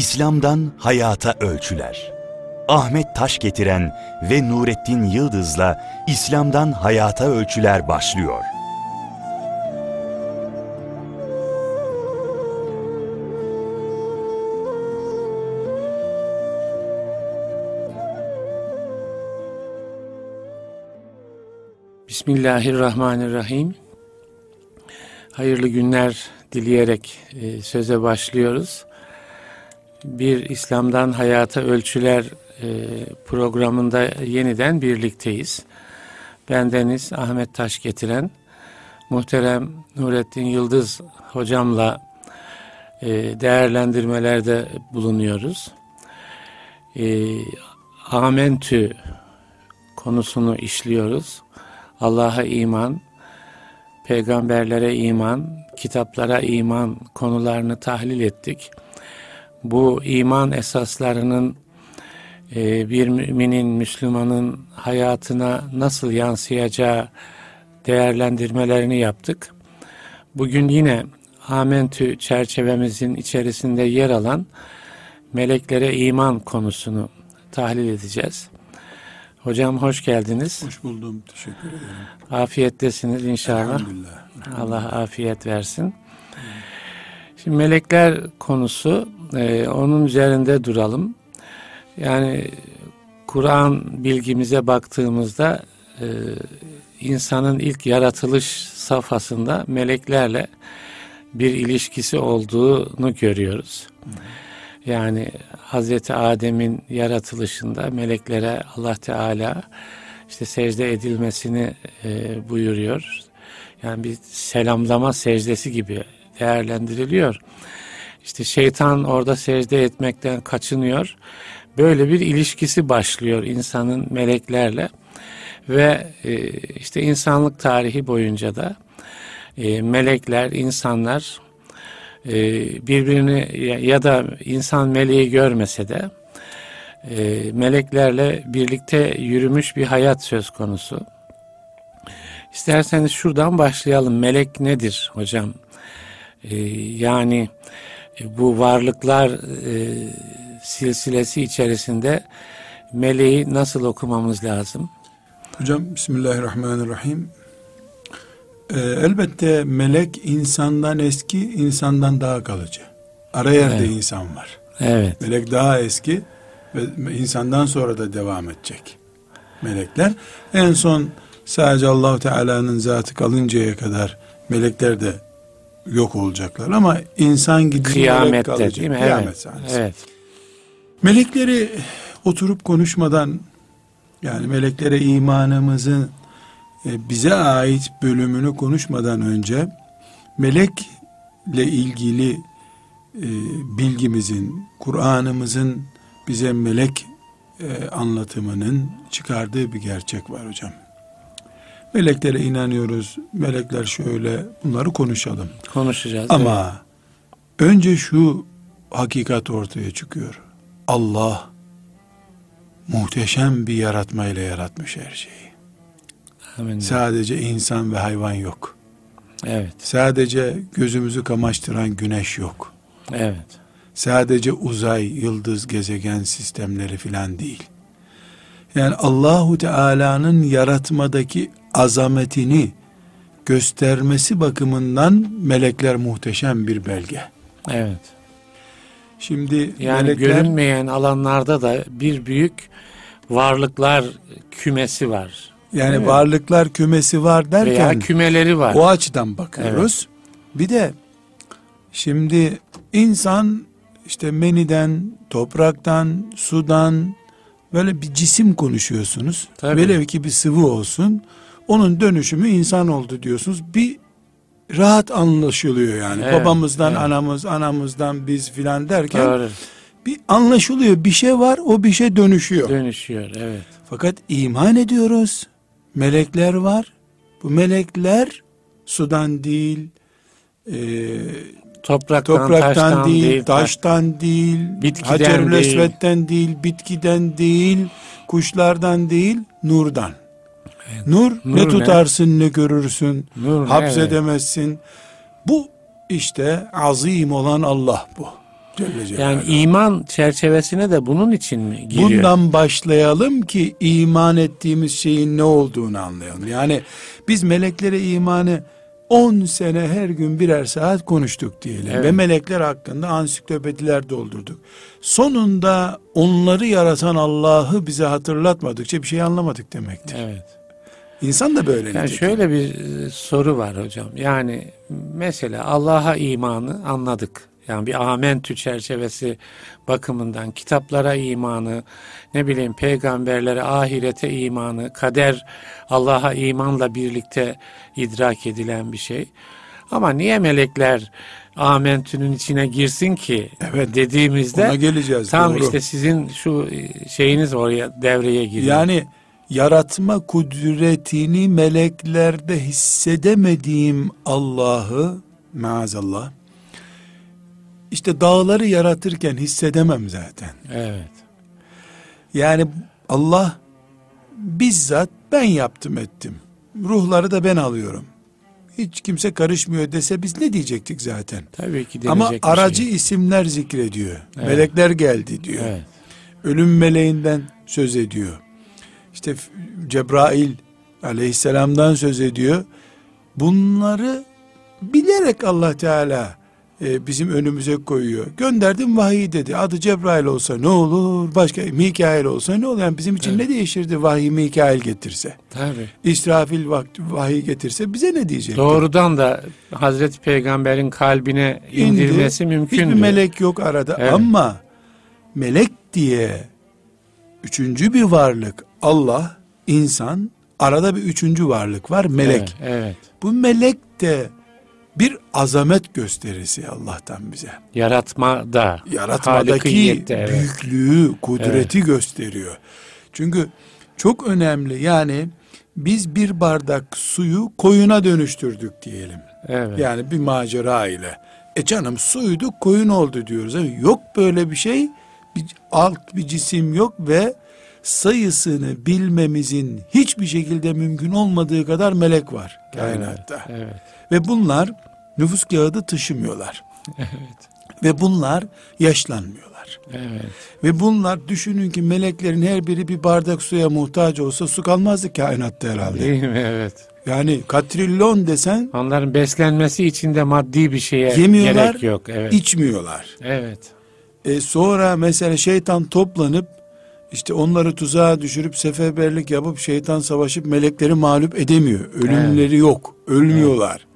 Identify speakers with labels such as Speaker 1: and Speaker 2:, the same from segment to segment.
Speaker 1: İslam'dan Hayata Ölçüler Ahmet Taş getiren ve Nurettin Yıldız'la İslam'dan Hayata Ölçüler başlıyor.
Speaker 2: Bismillahirrahmanirrahim. Hayırlı günler dileyerek e, söze başlıyoruz. Bir İslam'dan Hayata Ölçüler e, programında yeniden birlikteyiz. Bendeniz Ahmet Taş getiren muhterem Nurettin Yıldız hocamla e, değerlendirmelerde bulunuyoruz. E, Amentü konusunu işliyoruz. Allah'a iman, peygamberlere iman, kitaplara iman konularını tahlil ettik. Bu iman esaslarının e, bir müminin, Müslümanın hayatına nasıl yansıyacağı değerlendirmelerini yaptık. Bugün yine Amentü çerçevemizin içerisinde yer alan meleklere iman konusunu tahlil edeceğiz. Hocam hoş geldiniz.
Speaker 3: Hoş buldum. Teşekkür ederim.
Speaker 2: Afiyettesiniz inşallah. Allah afiyet versin. Şimdi melekler konusu e, onun üzerinde duralım. Yani Kur'an bilgimize baktığımızda e, insanın ilk yaratılış safhasında meleklerle bir ilişkisi olduğunu görüyoruz. Yani Hazreti Adem'in yaratılışında meleklere Allah Teala işte secde edilmesini e, buyuruyor. Yani bir selamlama secdesi gibi değerlendiriliyor. İşte şeytan orada secde etmekten kaçınıyor. Böyle bir ilişkisi başlıyor insanın meleklerle ve e, işte insanlık tarihi boyunca da e, melekler, insanlar e, birbirini ya da insan meleği görmese de meleklerle birlikte yürümüş bir hayat söz konusu. İsterseniz şuradan başlayalım. Melek nedir hocam? E, yani bu varlıklar silsilesi içerisinde meleği nasıl okumamız lazım?
Speaker 3: Hocam Bismillahirrahmanirrahim. Ee, elbette melek insandan eski, insandan daha kalıcı. Ara yerde evet. insan var.
Speaker 2: Evet.
Speaker 3: Melek daha eski ve insandan sonra da devam edecek. Melekler en son sadece Allahu Teala'nın zatı kalıncaya kadar melekler de yok olacaklar ama insan gidince
Speaker 2: Kıyamette melek değil mi? Kıyamet evet.
Speaker 3: sahnesi. Evet. Melekleri oturup konuşmadan yani meleklere imanımızın e, bize ait bölümünü konuşmadan önce melekle ilgili e, bilgimizin, Kur'an'ımızın bize melek e, anlatımının çıkardığı bir gerçek var hocam. Meleklere inanıyoruz. Melekler şöyle bunları konuşalım.
Speaker 2: Konuşacağız.
Speaker 3: Ama evet. önce şu hakikat ortaya çıkıyor. Allah muhteşem bir yaratmayla yaratmış her şeyi. Amin. Sadece insan ve hayvan yok.
Speaker 2: Evet.
Speaker 3: Sadece gözümüzü kamaştıran güneş yok.
Speaker 2: Evet.
Speaker 3: Sadece uzay, yıldız, gezegen sistemleri filan değil. Yani Allahu Teala'nın yaratmadaki azametini göstermesi bakımından melekler muhteşem bir belge.
Speaker 2: Evet.
Speaker 3: Şimdi
Speaker 2: yani melekler, görünmeyen alanlarda da bir büyük varlıklar kümesi var.
Speaker 3: Yani evet. varlıklar kümesi var derken
Speaker 2: veya kümeleri var.
Speaker 3: O açıdan bakıyoruz. Evet. Bir de şimdi insan işte meniden, topraktan, sudan böyle bir cisim konuşuyorsunuz. Tabii. Velev ki bir sıvı olsun. Onun dönüşümü insan oldu diyorsunuz. Bir rahat anlaşılıyor yani. Evet, Babamızdan, evet. anamız, anamızdan biz filan derken Doğru. bir anlaşılıyor. Bir şey var, o bir şey dönüşüyor.
Speaker 2: Dönüşüyor, evet.
Speaker 3: Fakat iman ediyoruz melekler var. Bu melekler sudan değil, e,
Speaker 2: topraktan, topraktan taştan değil, değil,
Speaker 3: taştan değil,
Speaker 2: bitkiden hacer değil.
Speaker 3: değil, bitkiden değil, kuşlardan değil, nurdan. Evet. Nur, Nur ne tutarsın ne, ne görürsün, Nur hapsedemezsin. Evet. Bu işte azim olan Allah bu. Celle Celaluhu.
Speaker 2: Yani iman çerçevesine de bunun için mi giriyor?
Speaker 3: Bundan başlayalım ki iman ettiğimiz şeyin ne olduğunu anlayalım. Yani biz meleklere imanı 10 sene her gün birer saat konuştuk diyelim.
Speaker 2: Evet.
Speaker 3: Ve melekler hakkında ansiklopediler doldurduk. Sonunda onları yaratan Allah'ı bize hatırlatmadıkça bir şey anlamadık demektir.
Speaker 2: Evet.
Speaker 3: İnsan da böyle.
Speaker 2: Yani şöyle bir e, soru var hocam. Yani mesela Allah'a imanı anladık. Yani bir amentü çerçevesi bakımından kitaplara imanı, ne bileyim peygamberlere, ahirete imanı, kader Allah'a imanla birlikte idrak edilen bir şey. Ama niye melekler amentünün içine girsin ki
Speaker 3: Evet.
Speaker 2: dediğimizde
Speaker 3: Ona geleceğiz.
Speaker 2: tam
Speaker 3: doğru.
Speaker 2: işte sizin şu e, şeyiniz oraya devreye giriyor.
Speaker 3: Yani yaratma kudretini meleklerde hissedemediğim Allah'ı maazallah işte dağları yaratırken hissedemem zaten.
Speaker 2: evet.
Speaker 3: Yani Allah bizzat ben yaptım ettim. Ruhları da ben alıyorum. Hiç kimse karışmıyor dese biz ne diyecektik zaten?
Speaker 2: Tabii ki
Speaker 3: Ama
Speaker 2: bir
Speaker 3: aracı
Speaker 2: şey.
Speaker 3: isimler zikrediyor.
Speaker 2: Evet.
Speaker 3: Melekler geldi diyor.
Speaker 2: Evet.
Speaker 3: ölüm meleğinden söz ediyor. İşte Cebrail aleyhisselamdan söz ediyor. Bunları bilerek Allah Teala e, bizim önümüze koyuyor. Gönderdim vahiy dedi. Adı Cebrail olsa ne olur? Başka Mikail olsa ne olur? Yani bizim için ne değişirdi vahiy Mikail getirse?
Speaker 2: Tabii.
Speaker 3: İsrafil vakti vahiy getirse bize ne diyecek?
Speaker 2: Doğrudan da Hazreti Peygamber'in kalbine
Speaker 3: İndi.
Speaker 2: indirmesi mümkündü.
Speaker 3: Hiçbir melek yok arada
Speaker 2: Evet.
Speaker 3: ama melek diye üçüncü bir varlık Allah, insan, arada bir üçüncü varlık var melek.
Speaker 2: Evet, evet.
Speaker 3: Bu melek de bir azamet gösterisi Allah'tan bize.
Speaker 2: Yaratmada,
Speaker 3: Yaratmadaki
Speaker 2: evet.
Speaker 3: büyüklüğü, kudreti gösteriyor. Çünkü çok önemli yani biz bir bardak suyu koyuna dönüştürdük diyelim.
Speaker 2: Evet.
Speaker 3: Yani bir macera ile. E canım suydu koyun oldu diyoruz. Yani yok böyle bir şey. Bir alt bir cisim yok ve sayısını bilmemizin hiçbir şekilde mümkün olmadığı kadar melek var kainatta.
Speaker 2: Evet, evet.
Speaker 3: Ve bunlar nüfus kağıdı taşımıyorlar. Ve bunlar yaşlanmıyorlar.
Speaker 2: evet.
Speaker 3: Ve bunlar düşünün ki meleklerin her biri bir bardak suya muhtaç olsa su kalmazdı kainatta herhalde.
Speaker 2: Değil mi? Evet.
Speaker 3: Yani katrilyon desen
Speaker 2: Onların beslenmesi için de maddi bir şeye
Speaker 3: Yemiyorlar,
Speaker 2: gerek yok. Evet.
Speaker 3: içmiyorlar.
Speaker 2: evet.
Speaker 3: E sonra mesela şeytan toplanıp işte onları tuzağa düşürüp seferberlik yapıp şeytan savaşıp melekleri mağlup edemiyor. Ölümleri yok. Ölmüyorlar. E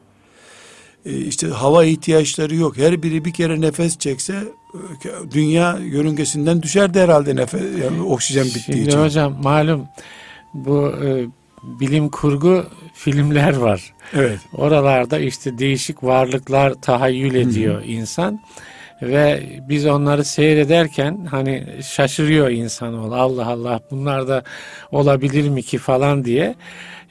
Speaker 3: işte hava ihtiyaçları yok. Her biri bir kere nefes çekse e, dünya yörüngesinden düşerdi herhalde nefes yani oksijen bittiği
Speaker 2: Şimdi
Speaker 3: için.
Speaker 2: hocam malum bu e, bilim kurgu filmler var.
Speaker 3: Evet.
Speaker 2: Oralarda işte değişik varlıklar tahayyül ediyor insan ve biz onları seyrederken hani şaşırıyor insanoğlu Allah Allah bunlar da olabilir mi ki falan diye.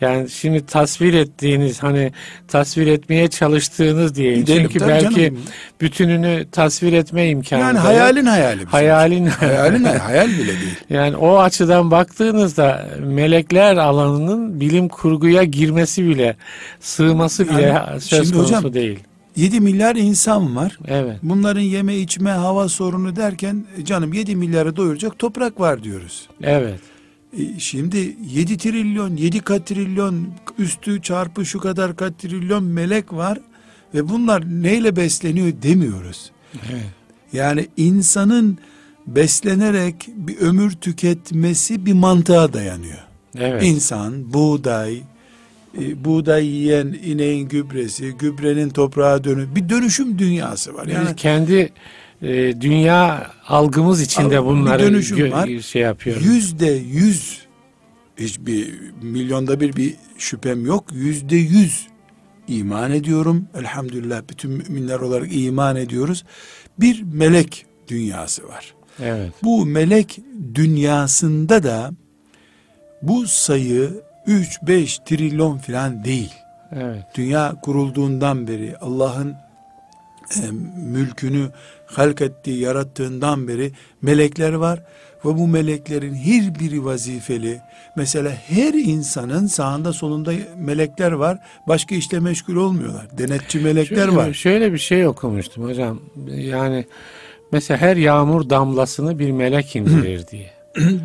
Speaker 2: Yani şimdi tasvir ettiğiniz hani tasvir etmeye çalıştığınız diye.
Speaker 3: Gidelim,
Speaker 2: Çünkü belki
Speaker 3: canım.
Speaker 2: bütününü tasvir etme imkanı
Speaker 3: Yani
Speaker 2: da
Speaker 3: hayalin hayali. bizim.
Speaker 2: hayalin
Speaker 3: Hayalin hayal bile değil.
Speaker 2: yani o açıdan baktığınızda melekler alanının bilim kurguya girmesi bile sığması bile
Speaker 3: Yani
Speaker 2: söz
Speaker 3: şimdi
Speaker 2: konusu
Speaker 3: hocam,
Speaker 2: değil.
Speaker 3: 7 milyar insan var.
Speaker 2: Evet.
Speaker 3: Bunların yeme içme hava sorunu derken e, canım 7 milyarı doyuracak toprak var diyoruz.
Speaker 2: Evet.
Speaker 3: E, Şimdi 7 trilyon, 7 katrilyon üstü çarpı şu kadar katrilyon melek var ve bunlar neyle besleniyor demiyoruz.
Speaker 2: Evet.
Speaker 3: Yani insanın beslenerek bir ömür tüketmesi bir mantığa dayanıyor.
Speaker 2: Evet.
Speaker 3: İnsan, buğday, e, buğday yiyen ineğin gübresi, gübrenin toprağa dönü bir dönüşüm dünyası var. Yani
Speaker 2: Biz kendi e, dünya algımız içinde
Speaker 3: Al- bir
Speaker 2: bunları
Speaker 3: dönüşüm
Speaker 2: gö-
Speaker 3: var.
Speaker 2: şey yapıyoruz.
Speaker 3: yüzde yüz hiçbir milyonda bir bir şüphem yok. Yüzde yüz iman ediyorum. Elhamdülillah bütün müminler olarak iman ediyoruz. Bir melek dünyası var.
Speaker 2: Evet.
Speaker 3: Bu melek dünyasında da bu sayı 3-5 trilyon falan değil.
Speaker 2: Evet.
Speaker 3: Dünya kurulduğundan beri Allah'ın e, mülkünü halk ettiği, yarattığından beri melekler var ve bu meleklerin her biri vazifeli. Mesela her insanın sağında solunda melekler var. Başka işle meşgul olmuyorlar. Denetçi melekler
Speaker 2: Şöyle,
Speaker 3: var.
Speaker 2: şöyle bir şey okumuştum hocam. Yani mesela her yağmur damlasını bir melek indirir diye.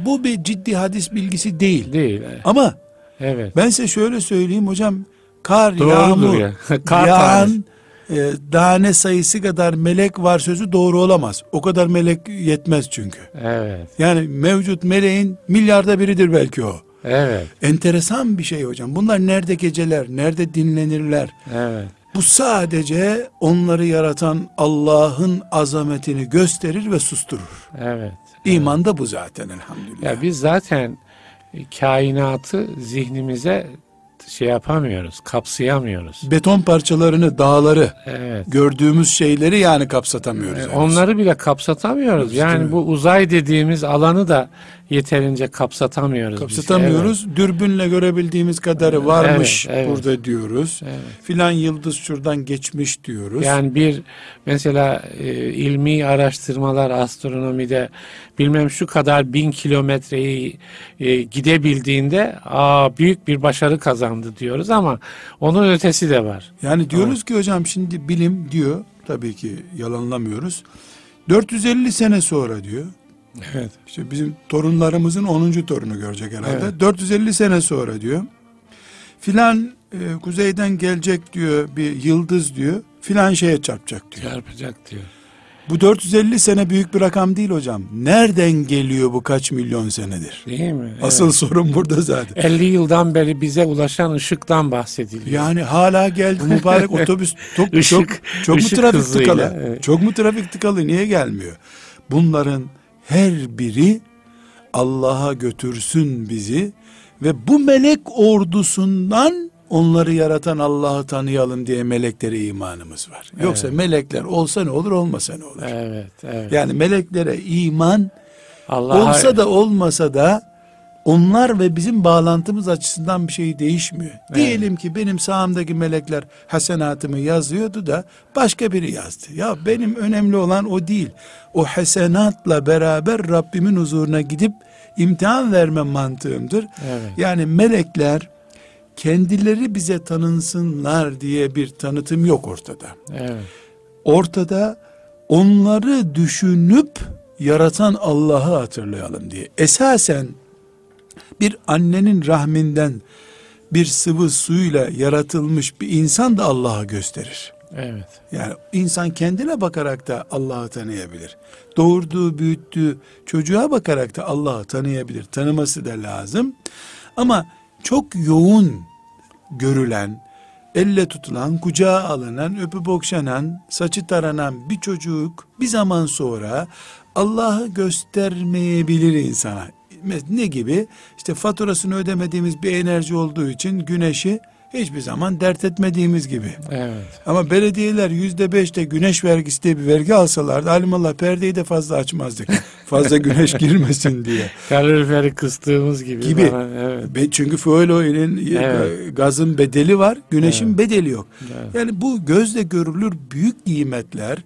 Speaker 3: Bu bir ciddi hadis bilgisi değil.
Speaker 2: Değil. evet.
Speaker 3: Ama
Speaker 2: Evet.
Speaker 3: ben size şöyle söyleyeyim hocam. Kar,
Speaker 2: Doğrudur
Speaker 3: yağmur,
Speaker 2: ya. Kar
Speaker 3: yağan e, tane sayısı kadar melek var sözü doğru olamaz. O kadar melek yetmez çünkü.
Speaker 2: Evet.
Speaker 3: Yani mevcut meleğin milyarda biridir belki o.
Speaker 2: Evet.
Speaker 3: Enteresan bir şey hocam. Bunlar nerede geceler, nerede dinlenirler?
Speaker 2: Evet.
Speaker 3: Bu sadece onları yaratan Allah'ın azametini gösterir ve susturur.
Speaker 2: Evet.
Speaker 3: İman da bu zaten elhamdülillah.
Speaker 2: Ya biz zaten kainatı zihnimize şey yapamıyoruz, kapsayamıyoruz.
Speaker 3: Beton parçalarını, dağları,
Speaker 2: Evet.
Speaker 3: gördüğümüz şeyleri yani kapsatamıyoruz.
Speaker 2: E,
Speaker 3: henüz.
Speaker 2: Onları bile kapsatamıyoruz. Yani bu uzay dediğimiz alanı da yeterince kapsatamıyoruz.
Speaker 3: kapsatamıyoruz. Dürbünle görebildiğimiz kadarı varmış
Speaker 2: Evet, evet.
Speaker 3: burada diyoruz.
Speaker 2: Evet, evet.
Speaker 3: Filan yıldız şuradan geçmiş diyoruz.
Speaker 2: Yani bir mesela e, ilmi araştırmalar astronomide bilmem şu kadar bin kilometreyi e, gidebildiğinde aa büyük bir başarı kazandı diyoruz ama onun ötesi de var.
Speaker 3: Yani diyoruz ki hocam şimdi bilim diyor tabii ki yalanlamıyoruz. 450 sene sonra diyor.
Speaker 2: Evet.
Speaker 3: İşte bizim torunlarımızın 10. torunu görecek herhalde. 450 sene sonra diyor. Filan e, kuzeyden gelecek diyor bir yıldız diyor. Filan şeye çarpacak diyor.
Speaker 2: Çarpacak diyor.
Speaker 3: Bu 450 sene büyük bir rakam değil hocam. Nereden geliyor bu kaç milyon senedir?
Speaker 2: Değil mi?
Speaker 3: Asıl
Speaker 2: Evet.
Speaker 3: sorun burada zaten.
Speaker 2: 50 yıldan beri bize ulaşan ışıktan bahsediliyor.
Speaker 3: Yani hala geldi mübarek otobüs çok
Speaker 2: Işık-
Speaker 3: çok çok mu trafik tıkalı?
Speaker 2: evet.
Speaker 3: Çok mu trafik tıkalı? Niye gelmiyor? Bunların her biri Allah'a götürsün bizi ve bu melek ordusundan onları yaratan Allah'ı tanıyalım diye meleklere imanımız var. Yoksa melekler olsa ne olur olmasa ne olur?
Speaker 2: Evet, evet.
Speaker 3: Yani meleklere iman
Speaker 2: Allah'a
Speaker 3: olsa da olmasa da onlar ve bizim bağlantımız açısından bir şey değişmiyor. Diyelim ki benim sağımdaki melekler hasenatımı yazıyordu da başka biri yazdı. Ya benim önemli olan o değil. O hasenatla beraber Rabbimin huzuruna gidip imtihan verme mantığımdır.
Speaker 2: Evet.
Speaker 3: Yani melekler kendileri bize tanınsınlar diye bir tanıtım yok ortada
Speaker 2: Evet.
Speaker 3: ortada onları düşünüp yaratan Allah'ı hatırlayalım diye. Esasen bir annenin rahminden bir sıvı suyla yaratılmış bir insan da Allah'ı gösterir.
Speaker 2: Evet.
Speaker 3: Yani insan kendine bakarak da Allah'ı tanıyabilir. Doğurduğu, büyüttüğü çocuğa bakarak da Allah'ı tanıyabilir. Tanıması da lazım. Ama çok yoğun görülen, elle tutulan, kucağa alınan, öpüp okşanan, saçı taranan bir çocuk bir zaman sonra Allah'ı göstermeyebilir insana. Ne gibi? İşte faturasını ödemediğimiz bir enerji olduğu için güneşi hiçbir zaman dert etmediğimiz gibi.
Speaker 2: Evet.
Speaker 3: Ama belediyeler yüzde beşte güneş vergisi diye bir vergi alsalardı alimallah perdeyi de fazla açmazdık. Fazla güneş girmesin diye.
Speaker 2: Kaloriferi kıstığımız gibi.
Speaker 3: Gibi.
Speaker 2: Bana, evet.
Speaker 3: Be- çünkü fuel oil'in
Speaker 2: Evet.
Speaker 3: gazın bedeli var, güneşin
Speaker 2: Evet.
Speaker 3: bedeli yok.
Speaker 2: Evet.
Speaker 3: Yani bu gözle görülür büyük nimetler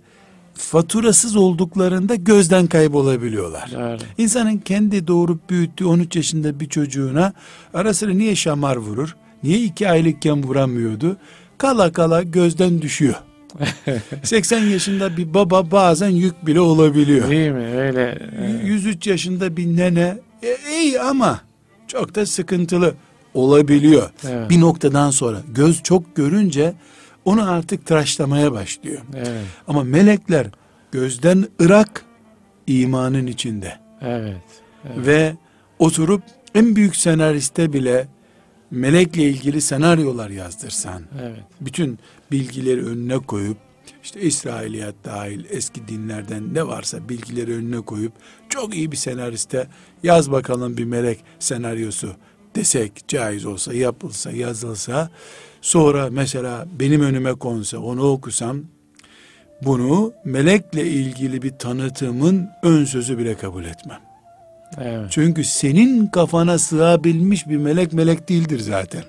Speaker 3: faturasız olduklarında gözden kaybolabiliyorlar.
Speaker 2: Doğru.
Speaker 3: İnsanın kendi doğurup büyüttüğü 13 yaşında bir çocuğuna ara sıra niye şamar vurur? Niye iki aylıkken vuramıyordu? Kala kala gözden düşüyor. 80 yaşında bir baba bazen yük bile olabiliyor.
Speaker 2: Değil mi? Öyle. evet.
Speaker 3: 103 yaşında bir nene e, iyi ama çok da sıkıntılı olabiliyor.
Speaker 2: Evet.
Speaker 3: Bir noktadan sonra göz çok görünce onu artık tıraşlamaya başlıyor.
Speaker 2: Evet.
Speaker 3: Ama melekler gözden ırak imanın içinde.
Speaker 2: Evet. Evet.
Speaker 3: Ve oturup en büyük senariste bile melekle ilgili senaryolar yazdırsan,
Speaker 2: Evet.
Speaker 3: bütün bilgileri önüne koyup, işte İsrailiyat dahil eski dinlerden ne varsa bilgileri önüne koyup, çok iyi bir senariste yaz bakalım bir melek senaryosu desek, caiz olsa, yapılsa, yazılsa, sonra mesela benim önüme konsa, onu okusam, bunu melekle ilgili bir tanıtımın ön sözü bile kabul etmem.
Speaker 2: Evet.
Speaker 3: Çünkü senin kafana sığabilmiş bir melek melek değildir zaten.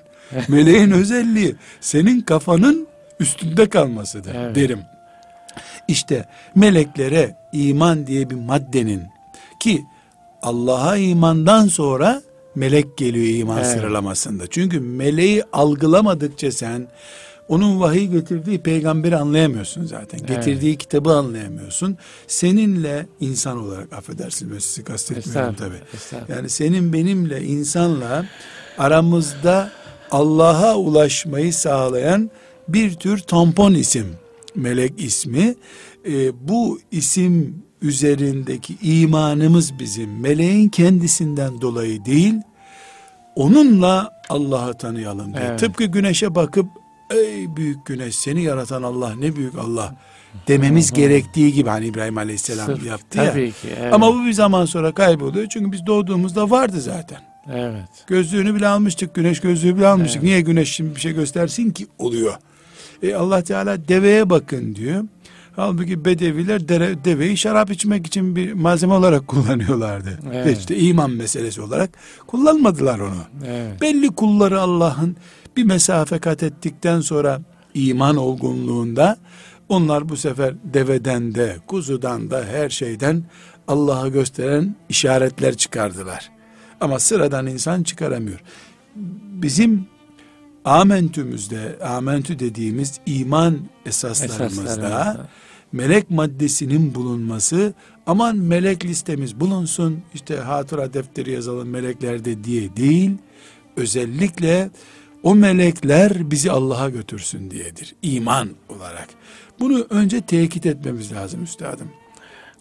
Speaker 3: Meleğin özelliği senin kafanın üstünde kalmasıdır
Speaker 2: Evet.
Speaker 3: derim. İşte meleklere iman diye bir maddenin ki Allah'a imandan sonra melek geliyor iman
Speaker 2: Evet.
Speaker 3: sıralamasında. Çünkü meleği algılamadıkça sen Onun vahiy getirdiği peygamberi anlayamıyorsun zaten.
Speaker 2: Evet.
Speaker 3: Getirdiği kitabı anlayamıyorsun. Seninle insan olarak affedersin ben sizi kastetmiyorum tabi. Yani senin benimle insanla aramızda Allah'a ulaşmayı sağlayan bir tür tampon isim. Melek ismi. Ee, bu isim üzerindeki imanımız bizim meleğin kendisinden dolayı değil, onunla Allah'ı tanıyalım diye.
Speaker 2: Evet.
Speaker 3: Tıpkı güneşe bakıp ey büyük güneş seni yaratan Allah ne büyük Allah dememiz gerektiği gibi hani İbrahim Aleyhisselam
Speaker 2: Sırf-
Speaker 3: yaptı ya.
Speaker 2: Tabii ki. Evet.
Speaker 3: Ama bu bir zaman sonra kayboluyor çünkü biz doğduğumuzda vardı zaten.
Speaker 2: evet.
Speaker 3: Gözlüğünü bile almıştık, güneş gözlüğü bile almıştık.
Speaker 2: Evet.
Speaker 3: Niye güneş şimdi bir şey göstersin ki oluyor. E Allah Teala deveye bakın diyor. Halbuki bedeviler dere, deveyi şarap içmek için bir malzeme olarak kullanıyorlardı.
Speaker 2: Evet.
Speaker 3: Ve işte iman meselesi olarak kullanmadılar onu.
Speaker 2: Evet.
Speaker 3: Belli kulları Allah'ın bir mesafe kat ettikten sonra iman olgunluğunda onlar bu sefer deveden de kuzudan da her şeyden Allah'a gösteren işaretler çıkardılar. Ama sıradan insan çıkaramıyor. Bizim amentümüzde, amentü dediğimiz iman esaslarımızda
Speaker 2: Esaslarımızda.
Speaker 3: Melek maddesinin bulunması aman melek listemiz bulunsun işte hatıra defteri yazalım meleklerde diye değil özellikle o melekler bizi Allah'a götürsün diyedir iman olarak. Bunu önce tekit etmemiz lazım üstadım.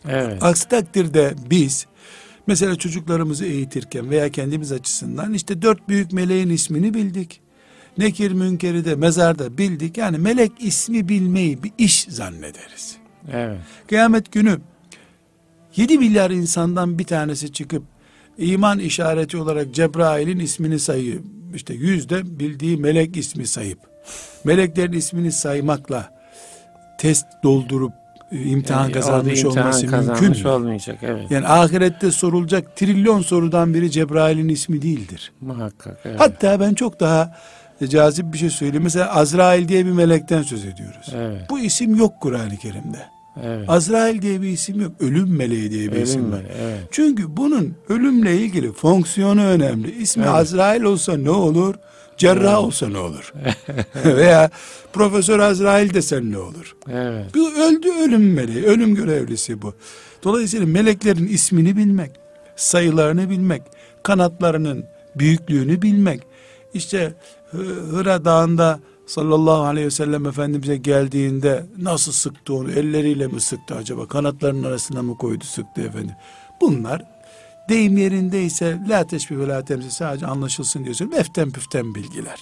Speaker 2: Evet.
Speaker 3: Aksi takdirde biz mesela çocuklarımızı eğitirken veya kendimiz açısından işte dört büyük meleğin ismini bildik. Nekir münkeri de mezarda bildik. Yani melek ismi bilmeyi bir iş zannederiz.
Speaker 2: Evet.
Speaker 3: Kıyamet günü 7 milyar insandan bir tanesi çıkıp iman işareti olarak Cebrail'in ismini sayıp işte yüzde bildiği melek ismi sayıp meleklerin ismini saymakla test doldurup e, imtihan
Speaker 2: Yani
Speaker 3: kazanmış
Speaker 2: imtihan
Speaker 3: olması
Speaker 2: kazanmış
Speaker 3: mümkün mü?
Speaker 2: olmayacak. Evet.
Speaker 3: Yani ahirette sorulacak trilyon sorudan biri Cebrail'in ismi değildir.
Speaker 2: Muhakkak. Evet.
Speaker 3: Hatta ben çok daha cazip bir şey söyleyeyim. Mesela Azrail diye bir melekten söz ediyoruz.
Speaker 2: Evet.
Speaker 3: Bu isim yok Kur'an-ı Kerim'de.
Speaker 2: Evet.
Speaker 3: Azrail diye bir isim yok. Ölüm meleği diye bir isim
Speaker 2: Ölüm
Speaker 3: var.
Speaker 2: var. Evet.
Speaker 3: Çünkü bunun ölümle ilgili fonksiyonu önemli. İsmi
Speaker 2: Evet.
Speaker 3: Azrail olsa ne olur? Cerrah olsa ne olur? Veya Profesör Azrail desen ne olur?
Speaker 2: Evet.
Speaker 3: Bu öldü ölüm meleği, ölüm görevlisi bu. Dolayısıyla meleklerin ismini bilmek, sayılarını bilmek, kanatlarının büyüklüğünü bilmek. İşte Hı- Hıra Dağı'nda sallallahu aleyhi ve sellem Efendimiz'e geldiğinde nasıl sıktı onu? Elleriyle mi sıktı acaba? Kanatlarının arasına mı koydu sıktı efendim? Bunlar deyim yerindeyse la teşbih ve la temsil sadece anlaşılsın söylüyorum. Eften püften bilgiler.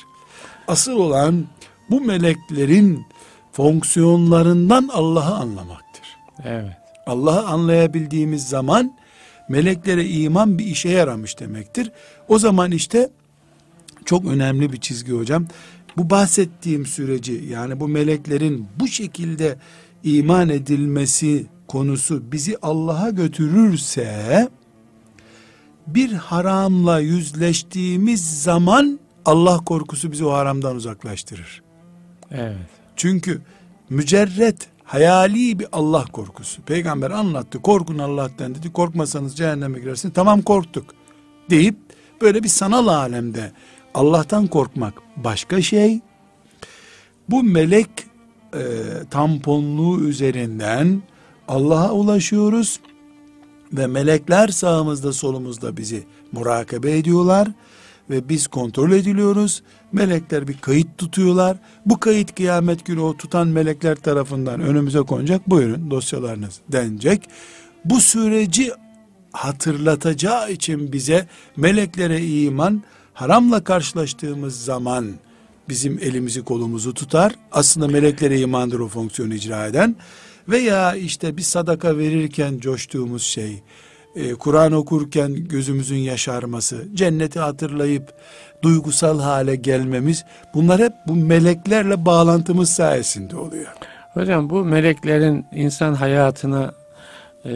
Speaker 3: Asıl olan bu meleklerin fonksiyonlarından Allah'ı anlamaktır.
Speaker 2: Evet.
Speaker 3: Allah'ı anlayabildiğimiz zaman meleklere iman bir işe yaramış demektir. O zaman işte çok önemli bir çizgi hocam. Bu bahsettiğim süreci yani bu meleklerin bu şekilde iman edilmesi konusu bizi Allah'a götürürse bir haramla yüzleştiğimiz zaman Allah korkusu bizi o haramdan uzaklaştırır.
Speaker 2: Evet.
Speaker 3: Çünkü mücerret hayali bir Allah korkusu. Peygamber anlattı. Korkun Allah'tan dedi. Korkmasanız cehenneme girersiniz. Tamam korktuk. Deyip böyle bir sanal alemde Allah'tan korkmak başka şey. Bu melek e, tamponluğu üzerinden Allah'a ulaşıyoruz ve melekler sağımızda solumuzda bizi murakabe ediyorlar ve biz kontrol ediliyoruz. Melekler bir kayıt tutuyorlar. Bu kayıt kıyamet günü o tutan melekler tarafından önümüze konacak. Buyurun dosyalarınız denecek. Bu süreci hatırlatacağı için bize meleklere iman haramla karşılaştığımız zaman bizim elimizi kolumuzu tutar. Aslında meleklere imandır o fonksiyonu icra eden. Veya işte bir sadaka verirken coştuğumuz şey, e, Kur'an okurken gözümüzün yaşarması, cenneti hatırlayıp duygusal hale gelmemiz, bunlar hep bu meleklerle bağlantımız sayesinde oluyor.
Speaker 2: Hocam bu meleklerin insan hayatına e,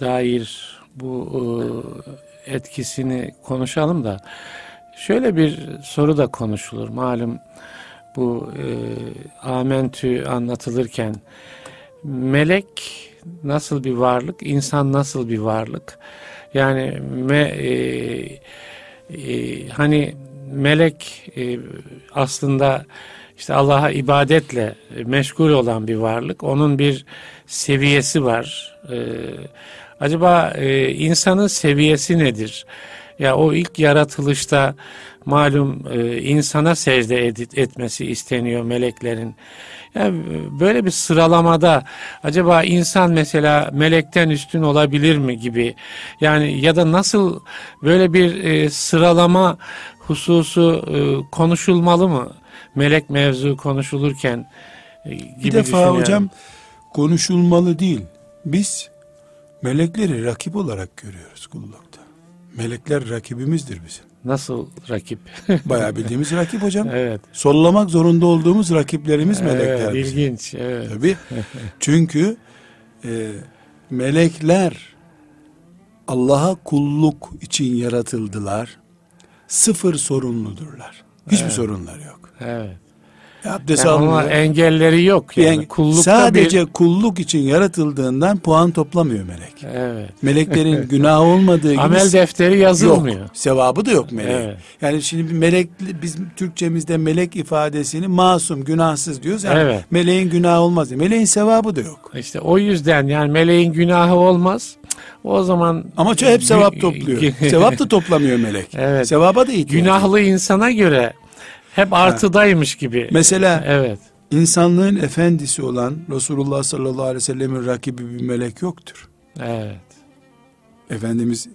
Speaker 2: dair bu e, etkisini konuşalım da şöyle bir soru da konuşulur. Malum bu e, amentü anlatılırken melek nasıl bir varlık, insan nasıl bir varlık? Yani me, e, e, hani melek e, aslında işte Allah'a ibadetle meşgul olan bir varlık. Onun bir seviyesi var. Ee, acaba e, insanın seviyesi nedir? Ya o ilk yaratılışta malum e, insana secde ed- etmesi isteniyor meleklerin. Yani böyle bir sıralamada acaba insan mesela melekten üstün olabilir mi gibi yani ya da nasıl böyle bir e, sıralama hususu e, konuşulmalı mı? Melek mevzu konuşulurken e, gibi
Speaker 3: Bir defa hocam konuşulmalı değil. Biz melekleri rakip olarak görüyoruz kullukta. Melekler rakibimizdir bizim.
Speaker 2: nasıl rakip?
Speaker 3: Bayağı bildiğimiz rakip hocam.
Speaker 2: evet.
Speaker 3: Sollamak zorunda olduğumuz rakiplerimiz
Speaker 2: Evet,
Speaker 3: melekler. bizim.
Speaker 2: ilginç. Evet.
Speaker 3: Tabii. Çünkü e, melekler Allah'a kulluk için yaratıldılar. Sıfır sorumludurlar. Hiçbir sorunları yok.
Speaker 2: Evet.
Speaker 3: Abdest
Speaker 2: Yani
Speaker 3: almıyor.
Speaker 2: engelleri yok yani.
Speaker 3: Yani
Speaker 2: Kullukta
Speaker 3: sadece
Speaker 2: bir...
Speaker 3: kulluk için yaratıldığından puan toplamıyor melek.
Speaker 2: Evet.
Speaker 3: Meleklerin günahı olmadığı gibi
Speaker 2: Amel defteri yazılmıyor.
Speaker 3: yok. Sevabı da yok melek.
Speaker 2: Evet.
Speaker 3: Yani şimdi bir melek biz Türkçemizde melek ifadesini masum, günahsız diyoruz. Yani
Speaker 2: Evet.
Speaker 3: meleğin günahı olmaz. Meleğin sevabı da yok.
Speaker 2: İşte o yüzden yani meleğin günahı olmaz. O zaman
Speaker 3: Ama çok hep sevap topluyor. sevap da toplamıyor melek.
Speaker 2: Evet.
Speaker 3: Sevaba da ihtiyaç.
Speaker 2: günahlı insana göre hep artıdaymış gibi.
Speaker 3: Mesela
Speaker 2: Evet.
Speaker 3: insanlığın efendisi olan Resulullah sallallahu aleyhi ve sellemin rakibi bir melek yoktur.
Speaker 2: Evet.
Speaker 3: Efendimiz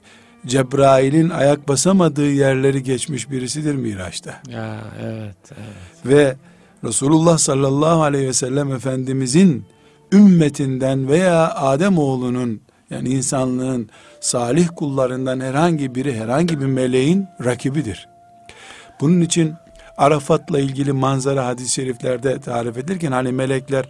Speaker 3: Cebrail'in ayak basamadığı yerleri geçmiş birisidir Miraç'ta.
Speaker 2: Ya evet. evet.
Speaker 3: Ve Resulullah sallallahu aleyhi ve sellem Efendimizin ümmetinden veya Adem oğlunun yani insanlığın salih kullarından herhangi biri herhangi bir meleğin rakibidir. Bunun için Arafat'la ilgili manzara hadis-i şeriflerde tarif edilirken hani melekler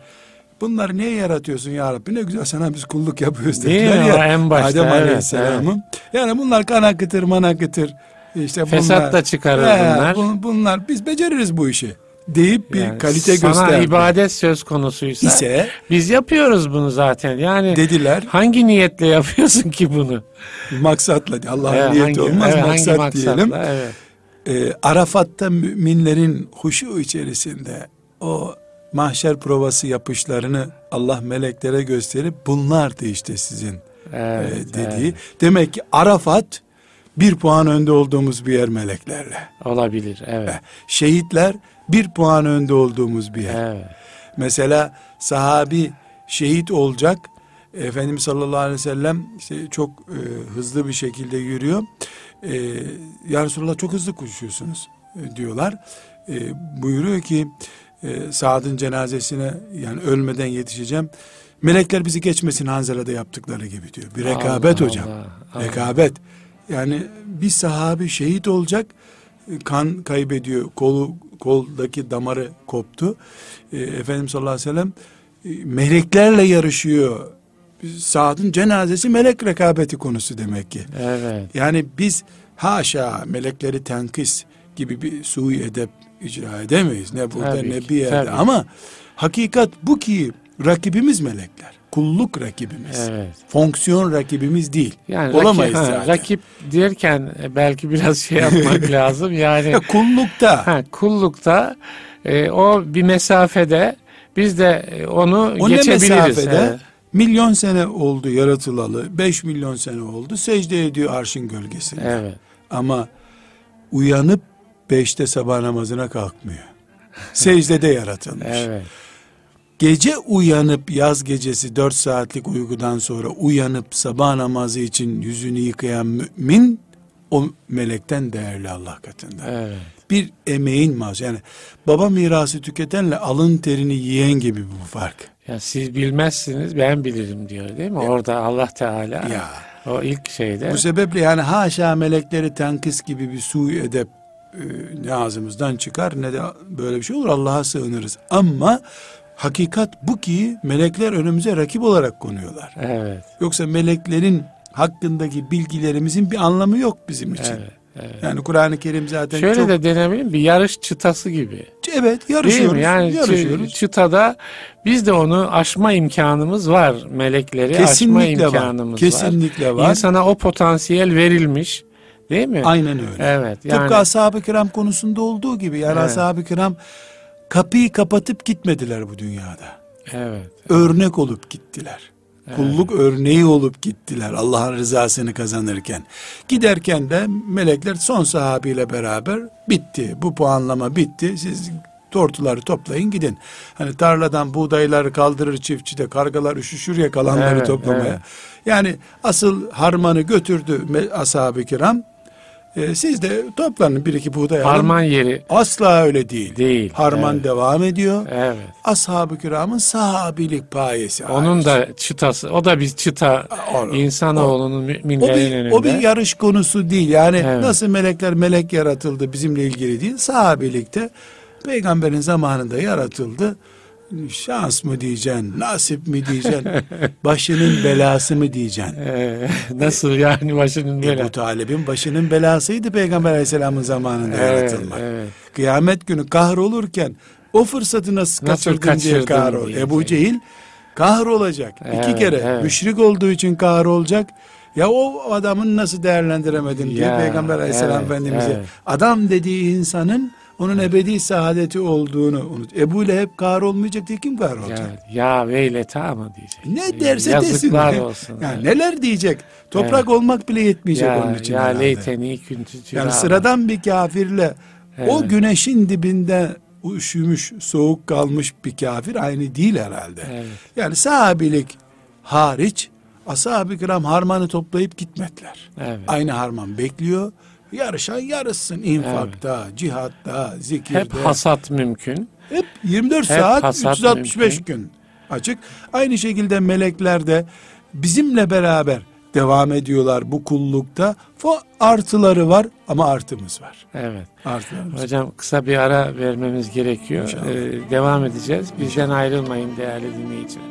Speaker 3: bunları niye yaratıyorsun ya Rabbi ne güzel sana biz kulluk yapıyoruz dediler ya
Speaker 2: en başta,
Speaker 3: Adem
Speaker 2: evet,
Speaker 3: Aleyhisselam'ın. Yani bunlar kan akıtır man akıtır. İşte
Speaker 2: Fesat
Speaker 3: bunlar,
Speaker 2: da çıkarır
Speaker 3: He,
Speaker 2: bunlar.
Speaker 3: bun- bunlar biz beceririz bu işi deyip bir
Speaker 2: Yani
Speaker 3: kalite
Speaker 2: sana
Speaker 3: gösterdi.
Speaker 2: ibadet söz konusuysa
Speaker 3: ise
Speaker 2: biz yapıyoruz bunu zaten. Yani
Speaker 3: dediler
Speaker 2: hangi niyetle yapıyorsun ki bunu?
Speaker 3: maksatla Allah'ın
Speaker 2: Evet,
Speaker 3: niyeti
Speaker 2: hangi-
Speaker 3: olmaz
Speaker 2: evet, hangi
Speaker 3: maksat
Speaker 2: maksatla?
Speaker 3: diyelim.
Speaker 2: Evet.
Speaker 3: Ee, Arafat'ta müminlerin huşu içerisinde o mahşer provası yapışlarını Allah meleklere gösterip bunlardı işte sizin
Speaker 2: Evet,
Speaker 3: e, dediği.
Speaker 2: evet.
Speaker 3: Demek ki Arafat bir puan önde olduğumuz bir yer meleklerle.
Speaker 2: Olabilir. Evet.
Speaker 3: Şehitler bir puan önde olduğumuz bir yer.
Speaker 2: Evet.
Speaker 3: Mesela sahabi şehit olacak. Efendimiz sallallahu aleyhi ve sellem işte çok e, hızlı bir şekilde yürüyor. E, ya Resulallah çok hızlı koşuyorsunuz e, diyorlar. E, buyuruyor ki e, Saad'ın cenazesine yani ölmeden yetişeceğim. Melekler bizi geçmesin Hanzala'da yaptıkları gibi diyor. Bir rekabet
Speaker 2: Allah,
Speaker 3: hocam.
Speaker 2: Allah, Allah.
Speaker 3: Rekabet. Yani bir sahabi şehit olacak e, kan kaybediyor. Kolu koldaki damarı koptu. E, Efendimiz sallallahu aleyhi ve sellem e, meleklerle yarışıyor. Saad'ın cenazesi melek rekabeti konusu demek ki.
Speaker 2: Evet.
Speaker 3: Yani biz haşa melekleri tenkis gibi bir sui edep icra edemeyiz. Ne burada
Speaker 2: Tabii
Speaker 3: ne
Speaker 2: ki,
Speaker 3: bir yerde.
Speaker 2: tabii.
Speaker 3: Ama hakikat bu ki rakibimiz melekler. Kulluk rakibimiz.
Speaker 2: Evet.
Speaker 3: Fonksiyon rakibimiz değil.
Speaker 2: Yani
Speaker 3: Olamayız
Speaker 2: rakip, ha,
Speaker 3: zaten.
Speaker 2: rakip derken e, belki biraz şey yapmak lazım. Yani
Speaker 3: Ya kullukta
Speaker 2: ha, kullukta e, o bir mesafede biz de e, onu
Speaker 3: o ne
Speaker 2: geçebiliriz.
Speaker 3: mesafede
Speaker 2: Evet.
Speaker 3: Milyon sene oldu yaratılalı. Beş milyon sene oldu. Secde ediyor arşın gölgesinde.
Speaker 2: evet.
Speaker 3: Ama uyanıp beşte sabah namazına kalkmıyor. Secdede yaratılmış.
Speaker 2: Evet.
Speaker 3: Gece uyanıp yaz gecesi dört saatlik uykudan sonra uyanıp sabah namazı için yüzünü yıkayan mümin o melekten değerli Allah katında.
Speaker 2: Evet.
Speaker 3: Bir emeğin maaşı. Yani baba mirası tüketenle alın terini yiyen gibi bu fark.
Speaker 2: Ya siz bilmezsiniz ben bilirim diyor değil mi? Orada Allah Teala
Speaker 3: Ya.
Speaker 2: o ilk şeyde
Speaker 3: Bu sebeple yani haşa melekleri tenkis gibi bir su edep e, ne ağzımızdan çıkar ne de böyle bir şey olur Allah'a sığınırız. Ama hakikat bu ki melekler önümüze rakip olarak konuyorlar.
Speaker 2: evet.
Speaker 3: Yoksa meleklerin hakkındaki bilgilerimizin bir anlamı yok bizim için.
Speaker 2: Evet. evet.
Speaker 3: Yani Kur'an-ı Kerim zaten
Speaker 2: Şöyle
Speaker 3: çok
Speaker 2: de denebilir? Bir yarış çıtası gibi.
Speaker 3: Evet
Speaker 2: Değil
Speaker 3: yarışıyoruz.
Speaker 2: mi? Yani
Speaker 3: yarışıyoruz.
Speaker 2: çıtada biz de onu aşma imkanımız var. Melekleri aşma
Speaker 3: Kesinlikle var.
Speaker 2: imkanımız var.
Speaker 3: Kesinlikle var.
Speaker 2: İnsana o potansiyel verilmiş. Değil mi?
Speaker 3: Aynen öyle.
Speaker 2: Evet. Yani
Speaker 3: Tıpkı ashab-ı kiram konusunda olduğu gibi yani
Speaker 2: Evet.
Speaker 3: ashab-ı kiram kapıyı kapatıp gitmediler bu dünyada.
Speaker 2: Evet.
Speaker 3: Örnek olup gittiler. Kulluk örneği olup gittiler Allah'ın rızasını kazanırken. Giderken de melekler son sahabiyle beraber bitti. Bu puanlama bitti. Siz tortuları toplayın gidin. Hani tarladan buğdayları kaldırır çiftçi de kargalar üşüşür ya kalanları
Speaker 2: Evet,
Speaker 3: toplamaya.
Speaker 2: evet.
Speaker 3: Yani asıl harmanı götürdü ashab-ı kiram. Ee, siz de toplanın bir iki buğday alın.
Speaker 2: Harman yeri
Speaker 3: Asla öyle değil.
Speaker 2: değil.
Speaker 3: Harman
Speaker 2: Evet.
Speaker 3: devam ediyor.
Speaker 2: Evet.
Speaker 3: Ashab-ı kiramın sahabilik payesi.
Speaker 2: Onun
Speaker 3: hariç.
Speaker 2: da çıtası, o da bir çıta
Speaker 3: O-
Speaker 2: insanoğlunun
Speaker 3: o
Speaker 2: müminlerin
Speaker 3: bir,
Speaker 2: önünde.
Speaker 3: o bir yarış konusu değil. Yani
Speaker 2: Evet.
Speaker 3: nasıl melekler melek yaratıldı bizimle ilgili değil. Sahabilikte peygamberin zamanında yaratıldı. Şans mı diyeceksin, nasip mi diyeceksin, başının belası mı diyeceksin.
Speaker 2: Ee, nasıl yani başının böyle?
Speaker 3: Ebu Talib'in başının belasıydı Peygamber Aleyhisselam'ın zamanında
Speaker 2: Evet,
Speaker 3: yaratılmak.
Speaker 2: evet.
Speaker 3: Kıyamet günü kahrolurken o fırsatı nasıl,
Speaker 2: Nasıl
Speaker 3: kaçırdın diye kahrol. Ebu Cehil kahrolacak. İki
Speaker 2: Evet,
Speaker 3: kere
Speaker 2: evet.
Speaker 3: müşrik olduğu için kahrolacak. Ya o adamın nasıl değerlendiremedin diye
Speaker 2: Ya,
Speaker 3: Peygamber Aleyhisselam
Speaker 2: evet,
Speaker 3: Efendimiz'e
Speaker 2: evet.
Speaker 3: adam dediği insanın onun ebedi saadeti olduğunu unut. Ebu Leheb kahrolmayacak diye kim kahrolacak?
Speaker 2: Ya, ya veyleta mı diyecek?
Speaker 3: Ne derse
Speaker 2: Yazıklar
Speaker 3: desin.
Speaker 2: olsun.
Speaker 3: Ya
Speaker 2: Evet.
Speaker 3: neler diyecek? Toprak olmak bile yetmeyecek onun
Speaker 2: ya,
Speaker 3: için.
Speaker 2: ya
Speaker 3: herhalde.
Speaker 2: leyteni küntü
Speaker 3: Yani sıradan bir kafirle o
Speaker 2: Evet.
Speaker 3: güneşin dibinde üşümüş, soğuk kalmış bir kafir aynı değil herhalde.
Speaker 2: Evet.
Speaker 3: Yani sahabilik hariç ashab-ı kiram harmanı toplayıp gitmediler.
Speaker 2: Evet.
Speaker 3: Aynı harman bekliyor. Yarışan yarışsın infakta, cihatta, zikirde.
Speaker 2: Hep hasat mümkün.
Speaker 3: Hep 24
Speaker 2: Hep
Speaker 3: saat
Speaker 2: hasat
Speaker 3: 365
Speaker 2: mümkün.
Speaker 3: gün açık. Aynı şekilde melekler de bizimle beraber devam ediyorlar bu kullukta. Fa artıları var ama artımız var.
Speaker 2: Evet.
Speaker 3: Artılarımız. var.
Speaker 2: Hocam kısa bir ara vermemiz gerekiyor.
Speaker 3: İnşallah.
Speaker 2: Ee, devam edeceğiz. Bizden ayrılmayın değerli dinleyiciler.